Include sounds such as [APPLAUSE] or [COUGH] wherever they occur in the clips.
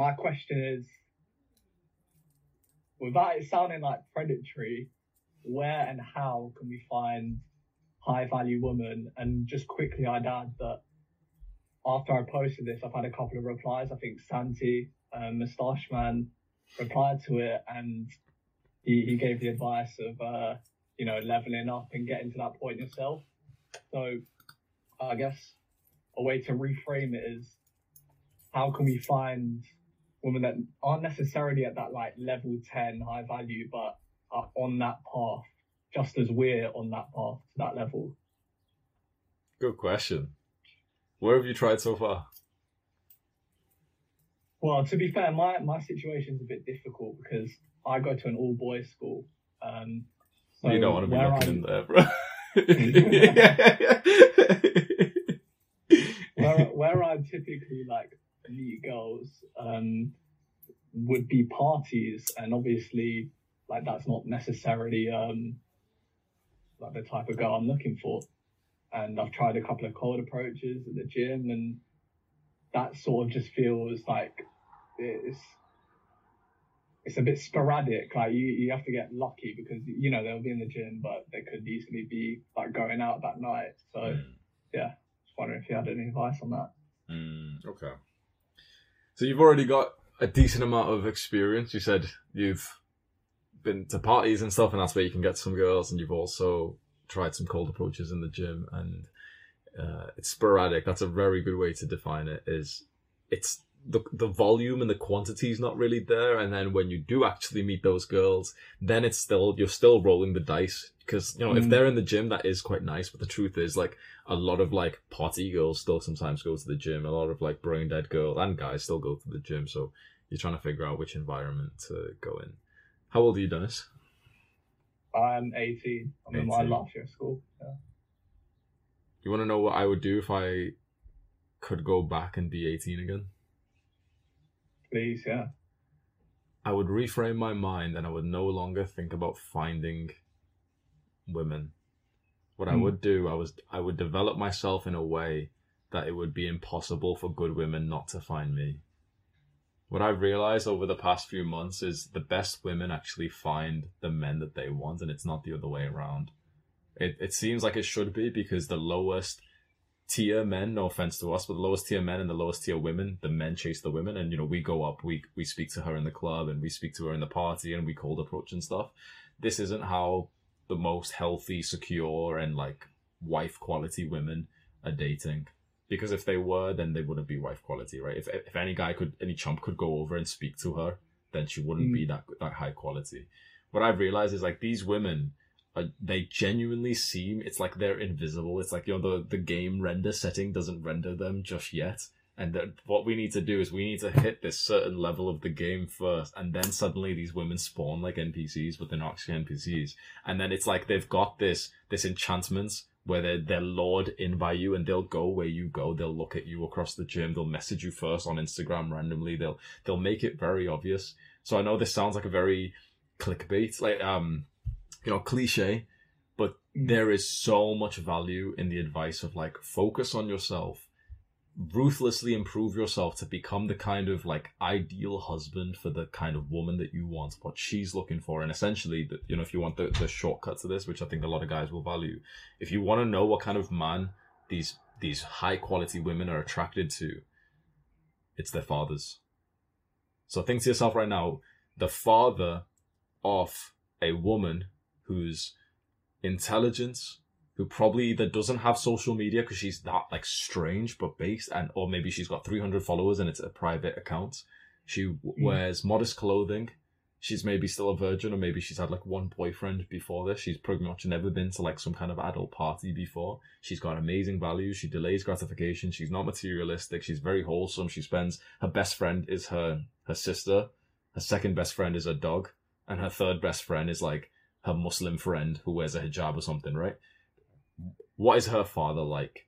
My question is without it sounding like predatory, where and how can we find high value women? And just quickly, I'd add that after I posted this, I've had a couple of replies. I think Santi, um, Moustache Man, replied to it and he, he gave the advice of, uh, you know, leveling up and getting to that point yourself. So I guess a way to reframe it is how can we find women that aren't necessarily at that like level 10 high value, but are on that path, just as we're on that path to that level? Good question. Where have you tried so far? Well, to be fair, my, my situation's a bit difficult because I go to an all boys school. Um, so you don't want to be looking I'm- in [LAUGHS] there, bro. [LAUGHS] [LAUGHS] where where I typically like meet girls um, would be parties, and obviously, like that's not necessarily um, like the type of girl I'm looking for. And I've tried a couple of cold approaches at the gym, and that sort of just feels like it's it's a bit sporadic. Like you, you have to get lucky because you know they'll be in the gym, but they could easily be like going out that night. So yeah, just wondering if you had any advice on that. Mm, okay. So you've already got a decent amount of experience. You said you've been to parties and stuff, and that's where you can get some girls. And you've also tried some cold approaches in the gym, and uh, it's sporadic. That's a very good way to define it. Is it's the the volume and the quantity is not really there, and then when you do actually meet those girls, then it's still you're still rolling the dice because you know if Mm. they're in the gym, that is quite nice. But the truth is, like a lot of like party girls still sometimes go to the gym. A lot of like brain dead girls and guys still go to the gym. So you're trying to figure out which environment to go in. How old are you, Dennis? I'm 18. I'm in my last year of school. Yeah. You want to know what I would do if I could go back and be 18 again? Please, yeah. I would reframe my mind and I would no longer think about finding women. What I Hmm. would do, I was I would develop myself in a way that it would be impossible for good women not to find me. What I've realized over the past few months is the best women actually find the men that they want and it's not the other way around. It it seems like it should be because the lowest tier men, no offense to us, but the lowest tier men and the lowest tier women, the men chase the women, and you know we go up, we we speak to her in the club, and we speak to her in the party, and we cold approach and stuff. This isn't how the most healthy, secure, and like wife quality women are dating. Because if they were, then they wouldn't be wife quality, right? If if any guy could, any chump could go over and speak to her, then she wouldn't Mm. be that that high quality. What I've realized is like these women uh, they genuinely seem it's like they're invisible it's like you know the the game render setting doesn't render them just yet and that what we need to do is we need to hit this certain level of the game first and then suddenly these women spawn like npcs but they're not actually npcs and then it's like they've got this this enchantment where they're, they're lured in by you and they'll go where you go. They'll look at you across the gym. They'll message you first on Instagram randomly. They'll, they'll make it very obvious. So I know this sounds like a very clickbait, like, um, you know, cliche, but Mm. there is so much value in the advice of like focus on yourself ruthlessly improve yourself to become the kind of like ideal husband for the kind of woman that you want what she's looking for and essentially the, you know if you want the, the shortcut to this which i think a lot of guys will value if you want to know what kind of man these these high quality women are attracted to it's their fathers so think to yourself right now the father of a woman whose intelligence who probably either doesn't have social media because she's that like strange but based and or maybe she's got 300 followers and it's a private account. She w- hmm. wears modest clothing. She's maybe still a virgin or maybe she's had like one boyfriend before this. She's pretty much never been to like some kind of adult party before. She's got amazing values. She delays gratification. She's not materialistic. She's very wholesome. She spends her best friend is her her sister. Her second best friend is her dog. And her third best friend is like her muslim friend who wears a hijab or something right what is her father like?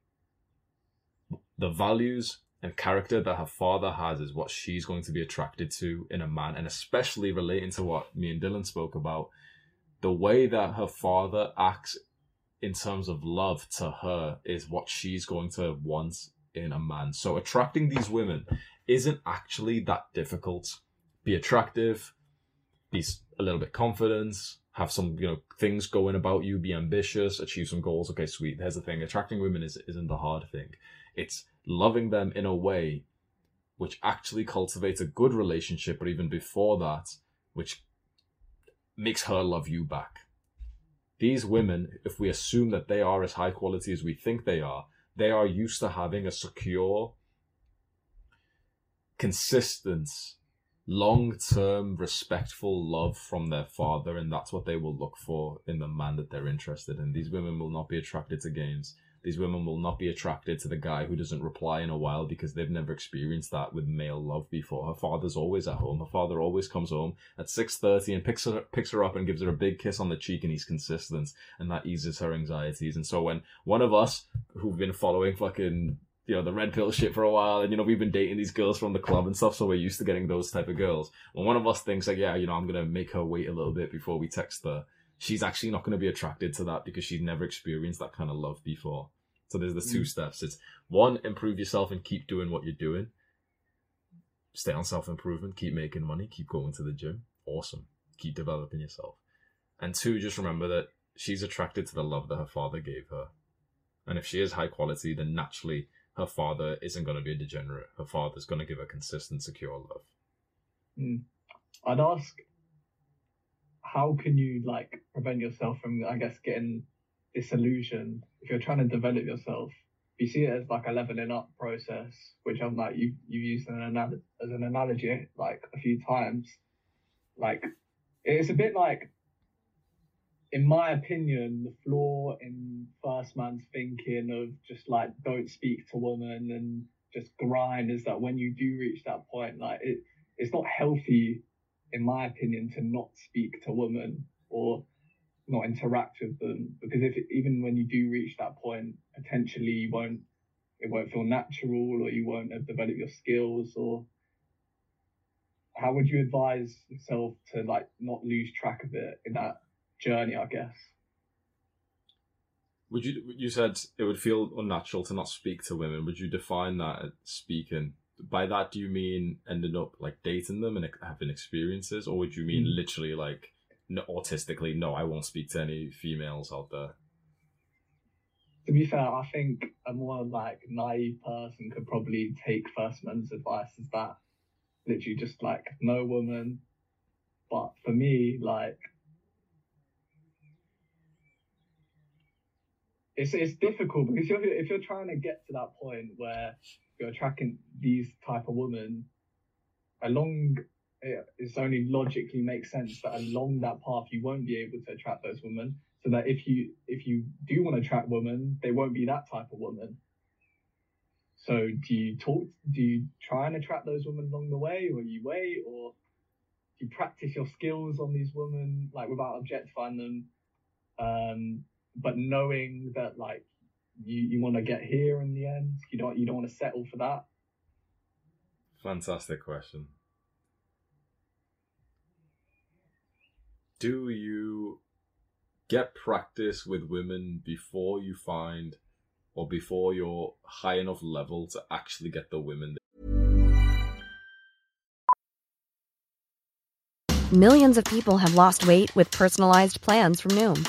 The values and character that her father has is what she's going to be attracted to in a man, and especially relating to what me and Dylan spoke about, the way that her father acts in terms of love to her is what she's going to want in a man. So attracting these women isn't actually that difficult. Be attractive, be a little bit confident, have some you know things going about you, be ambitious, achieve some goals. Okay, sweet. There's the thing. Attracting women is isn't the hard thing. It's loving them in a way which actually cultivates a good relationship, but even before that, which makes her love you back. These women, if we assume that they are as high quality as we think they are, they are used to having a secure, consistent, long term, respectful love from their father, and that's what they will look for in the man that they're interested in. These women will not be attracted to games. These women will not be attracted to the guy who doesn't reply in a while because they've never experienced that with male love before. Her father's always at home. Her father always comes home at six thirty and picks her picks her up and gives her a big kiss on the cheek, and he's consistent, and that eases her anxieties. And so when one of us who've been following fucking you know the red pill shit for a while, and you know we've been dating these girls from the club and stuff, so we're used to getting those type of girls. When one of us thinks like, yeah, you know, I'm gonna make her wait a little bit before we text her, she's actually not gonna be attracted to that because she's never experienced that kind of love before. So there's the two mm. steps. It's one, improve yourself and keep doing what you're doing. Stay on self improvement, keep making money, keep going to the gym. Awesome. Keep developing yourself. And two, just remember that she's attracted to the love that her father gave her. And if she is high quality, then naturally her father isn't going to be a degenerate. Her father's going to give her consistent, secure love. Hmm. I'd ask, how can you like prevent yourself from, I guess, getting disillusioned if you're trying to develop yourself? You see it as like a leveling up process, which I'm like you you used an anal- as an analogy like a few times. Like it's a bit like, in my opinion, the flaw in FirstMan's thinking of just like don't speak to women and just grind is that when you do reach that point, like it, it's not healthy, in my opinion, to not speak to women or not interact with them. Because if even when you do reach that point, potentially you won't it won't feel natural or you won't have developed your skills or how would you advise yourself to like not lose track of it in that journey, I guess? Would you? You said it would feel unnatural to not speak to women. Would you define that as speaking? By that, do you mean ending up like dating them and having experiences, or would you mean Mm. literally like no, autistically? No, I won't speak to any females out there. To be fair, I think a more like naive person could probably take FirstMan's advice as that. Literally just like no woman. But for me, like it's it's difficult because you're, if you're trying to get to that point where you're attracting these type of women along it- it's only logically makes sense that along that path you won't be able to attract those women so that if you if you do want to attract women they won't be that type of woman. So do you talk do you try and attract those women along the way or you wait or do you practice your skills on these women like without objectifying them? Um but knowing that like you, you want to get here in the end. You don't you don't want to settle for that. Fantastic question. Do you get practice with women before you find or before you're high enough level to actually get the women Millions of people have lost weight with personalized plans from Noom,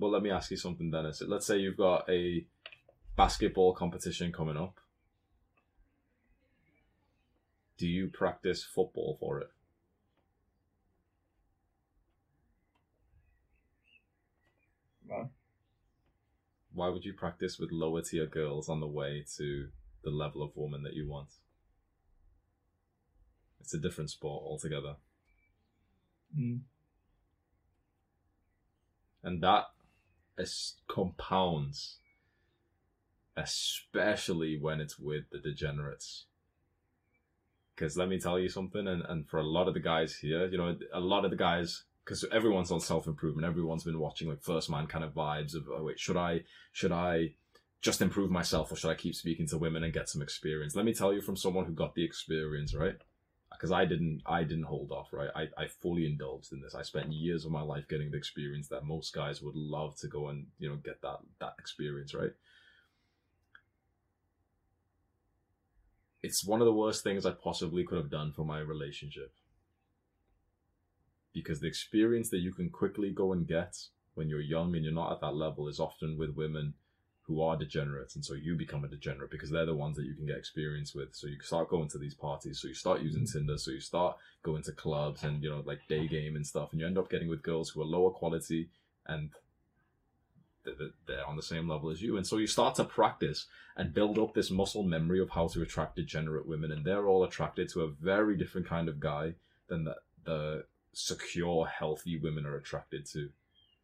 Well, let me ask you something, Dennis. Let's say you've got a basketball competition coming up. Do you practice football for it? No. Why would you practice with lower tier girls on the way to the level of woman that you want? It's a different sport altogether. Mm. and that compounds especially when it's with the degenerates. Because let me tell you something and, and for a lot of the guys here you know a lot of the guys because everyone's on self-improvement everyone's been watching like FirstMan kind of vibes of oh wait should i should i just improve myself or should i keep speaking to women and get some experience? Let me tell you from someone who got the experience right because I didn't I didn't hold off, right? I, I fully indulged in this. I spent years of my life getting the experience that most guys would love to go and, you know, get that that experience, right? It's one of the worst things I possibly could have done for my relationship. Because the experience that you can quickly go and get when you're young and you're not at that level is often with women who are degenerates and so you become a degenerate because they're the ones that you can get experience with. So you start going to these parties so you start using mm. tinder so you start going to clubs and you know like day game and stuff and you end up getting with girls who are lower quality and they're on the same level as you. And so you start to practice and build up this muscle memory of how to attract degenerate women and they're all attracted to a very different kind of guy than the, the secure healthy women are attracted to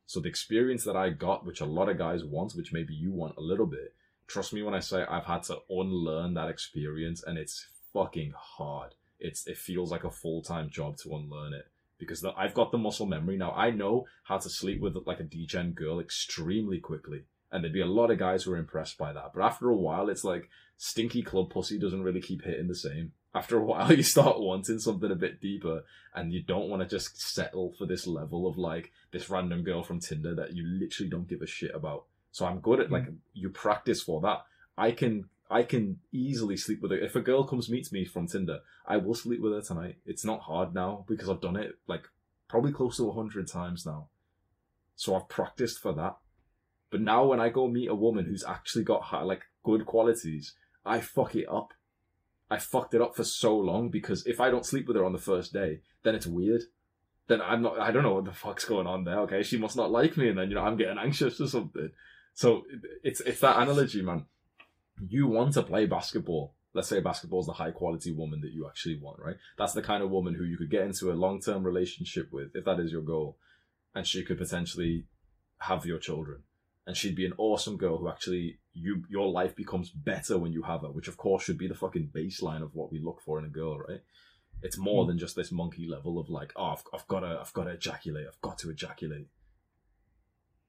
so the experience that I got, which a lot of guys want, which maybe you want a little bit, trust me when I say I've had to unlearn that experience and it's fucking hard. It's it feels like a full-time job to unlearn it because the, I've got the muscle memory now. I know how to sleep with like a degen girl extremely quickly. And there'd be a lot of guys who are impressed by that. But after a while, it's like stinky club pussy doesn't really keep hitting the same after a while [LAUGHS] you start wanting something a bit deeper and you don't want to just settle for this level of like this random girl from Tinder that you literally don't give a shit about. So I'm good at like mm. you practice for that. I can I can easily sleep with her. If a girl comes meets me from Tinder, I will sleep with her tonight. It's not hard now because I've done it like probably close to a hundred times now. So I've practiced for that. But now when I go meet a woman who's actually got high, like good qualities, I fuck it up I fucked it up for so long because if I don't sleep with her on the first day, then it's weird. Then I'm not. I don't know what the fuck's going on there. Okay, she must not like me, and then you know I'm getting anxious or something. So it's it's that analogy, man. You want to play basketball. Let's say basketball is the high quality woman that you actually want, right? That's the kind of woman who you could get into a long term relationship with, if that is your goal, and she could potentially have your children and she'd be an awesome girl who actually you your life becomes better when you have her, which of course should be the fucking baseline of what we look for in a girl, right? It's more mm. than just this monkey level of like, oh, I've, I've got to, I've got to ejaculate, I've got to ejaculate.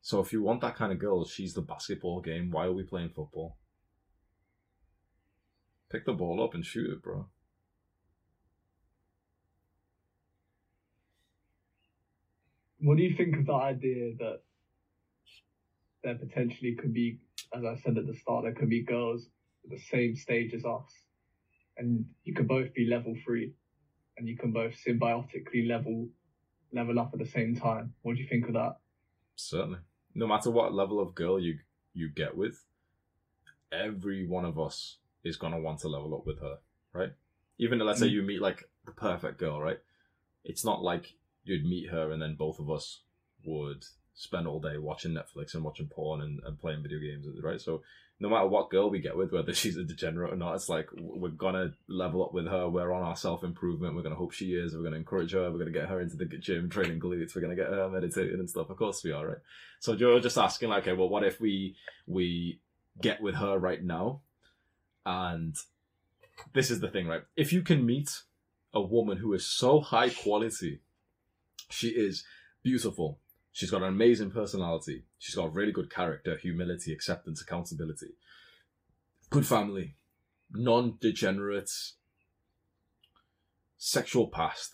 So if you want that kind of girl, she's the basketball game. Why are we playing football? Pick the ball up and shoot it, bro. What do you think of the idea that there potentially could be, as I said at the start, there could be girls at the same stage as us, and you could both be level three, and you can both symbiotically level level up at the same time. What do you think of that? Certainly. No matter what level of girl you you get with, every one of us is gonna want to level up with her, right? Even let's say Mm. you meet like the perfect girl, right? It's not like you'd meet her and then both of us would spend all day watching Netflix and watching porn and, and playing video games, right? So no matter what girl we get with, whether [LAUGHS] she's a degenerate or not, it's like we're gonna level up with her. We're on our self improvement. We're gonna hope she is. We're gonna encourage her. We're gonna get her into the gym, training glutes. We're gonna get her meditating and stuff. Of course we are, right? So Joe just asking, like, okay, well, what if we we get with her right now? And this is the thing, right? If you can meet a woman who is so high quality, she is beautiful. She's got an amazing personality. She's got really good character, humility, acceptance, accountability. Good family, non degenerate, sexual past.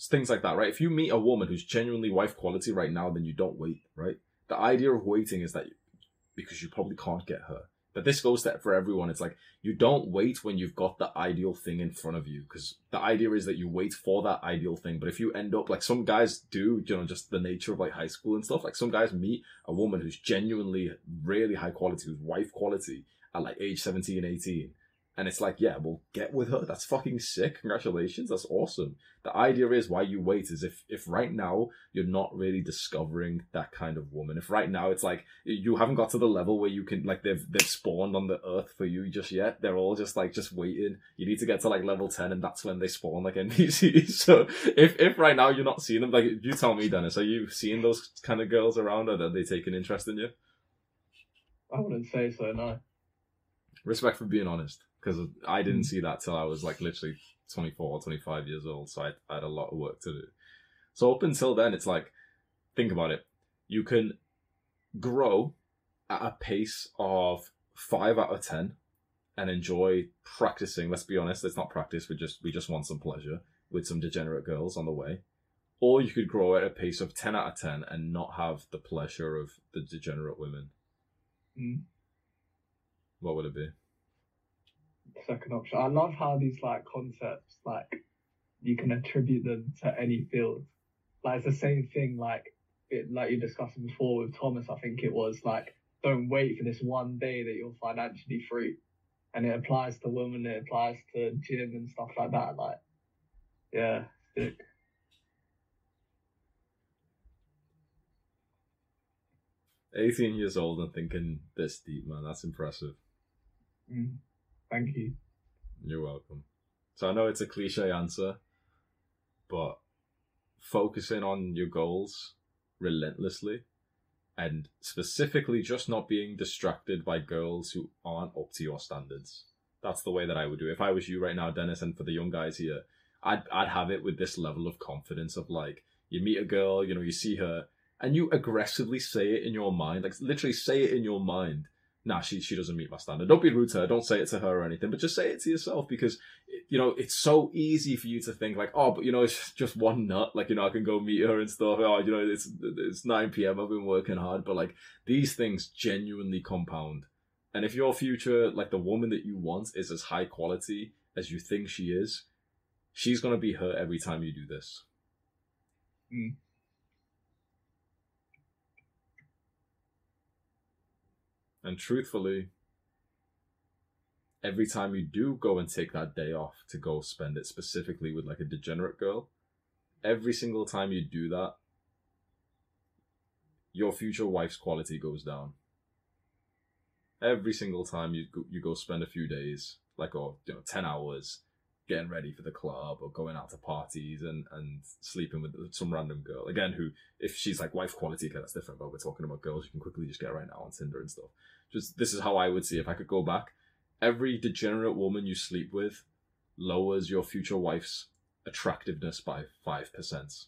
Things like that, right? If you meet a woman who's genuinely wife quality right now, then you don't wait, right? The idea of waiting is that because you probably can't get her. But this goes for everyone. It's like you don't wait when you've got the ideal thing in front of you because the idea is that you wait for that ideal thing. But if you end up like some guys do, you know, just the nature of like high school and stuff, like some guys meet a woman who's genuinely really high quality, who's wife quality at like age 17, 18. And it's like, yeah, well, get with her. That's fucking sick. Congratulations. That's awesome. The idea is why you wait is if, if right now you're not really discovering that kind of woman. If right now it's like you haven't got to the level where you can like they've they've spawned on the earth for you just yet. They're all just like just waiting. You need to get to like level ten and that's when they spawn like [LAUGHS] NPCs. So if if right now you're not seeing them, like you tell me, Dennis, are you seeing those kind of girls around or are they taking interest in you? I wouldn't say so. No. Respect for being honest. Because I didn't see that till I was like literally 24 or 25 years old. So I, I had a lot of work to do. So up until then, it's like, think about it. You can grow at a pace of five out of 10 and enjoy practicing. Let's be honest, it's not practice. We just, we just want some pleasure with some degenerate girls on the way. Or you could grow at a pace of 10 out of 10 and not have the pleasure of the degenerate women. Mm. What would it be? Second option. I love how these like concepts like you can attribute them to any field. Like it's the same thing like it, like you discussed before with Thomas. I think it was like don't wait for this one day that you're financially free, and it applies to women. It applies to gym and stuff like that. Like yeah, sick. 18 years old and thinking this deep, man. That's impressive. Mm. Thank you. You're welcome. So I know it's a cliche answer, but focusing on your goals relentlessly and specifically just not being distracted by girls who aren't up to your standards. That's the way that I would do it. If I was you right now, Dennis, and for the young guys here, I'd I'd have it with this level of confidence of like you meet a girl, you know, you see her, and you aggressively say it in your mind, like literally say it in your mind. Nah, she she doesn't meet my standard. Don't be rude to her. Don't say it to her or anything, but just say it to yourself because you know it's so easy for you to think like, oh, but you know it's [LAUGHS] just one nut. Like you know I can go meet her and stuff. Oh, you know it's it's nine p.m. I've been working hard, but like these things genuinely compound. And if your future, like the woman that you want, is as high quality as you think she is, she's gonna be hurt every time you do this. Mm. And truthfully, every time you do go and take that day off to go spend it specifically with like a degenerate girl, every single time you do that, your future wife's quality goes down. Every single time you go, you go spend a few days, like or you know, ten hours, getting ready for the club or going out to parties and and sleeping with some random girl. Again who if she's like wife quality okay that's different but we're talking about girls you can quickly just get right now on tinder and stuff. Just this is how i would see if i could go back every degenerate woman you sleep with lowers your future wife's attractiveness by 5%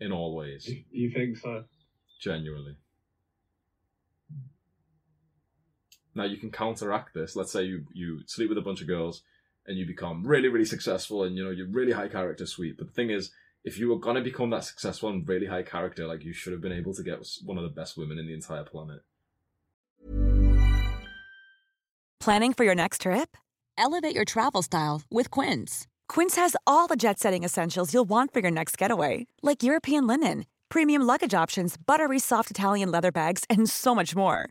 in all ways. You, you think so? genuinely. Now you can counteract this. Let's say you you sleep with a bunch of girls and you become really really successful and you know you're really high character sweet. But the thing is, if you were gonna become that successful and really high character, like you should have been able to get one of the best women in the entire planet. Planning for your next trip? Elevate your travel style with Quince. Quince has all the jet-setting essentials you'll want for your next getaway, like European linen, premium luggage options, buttery soft Italian leather bags, and so much more.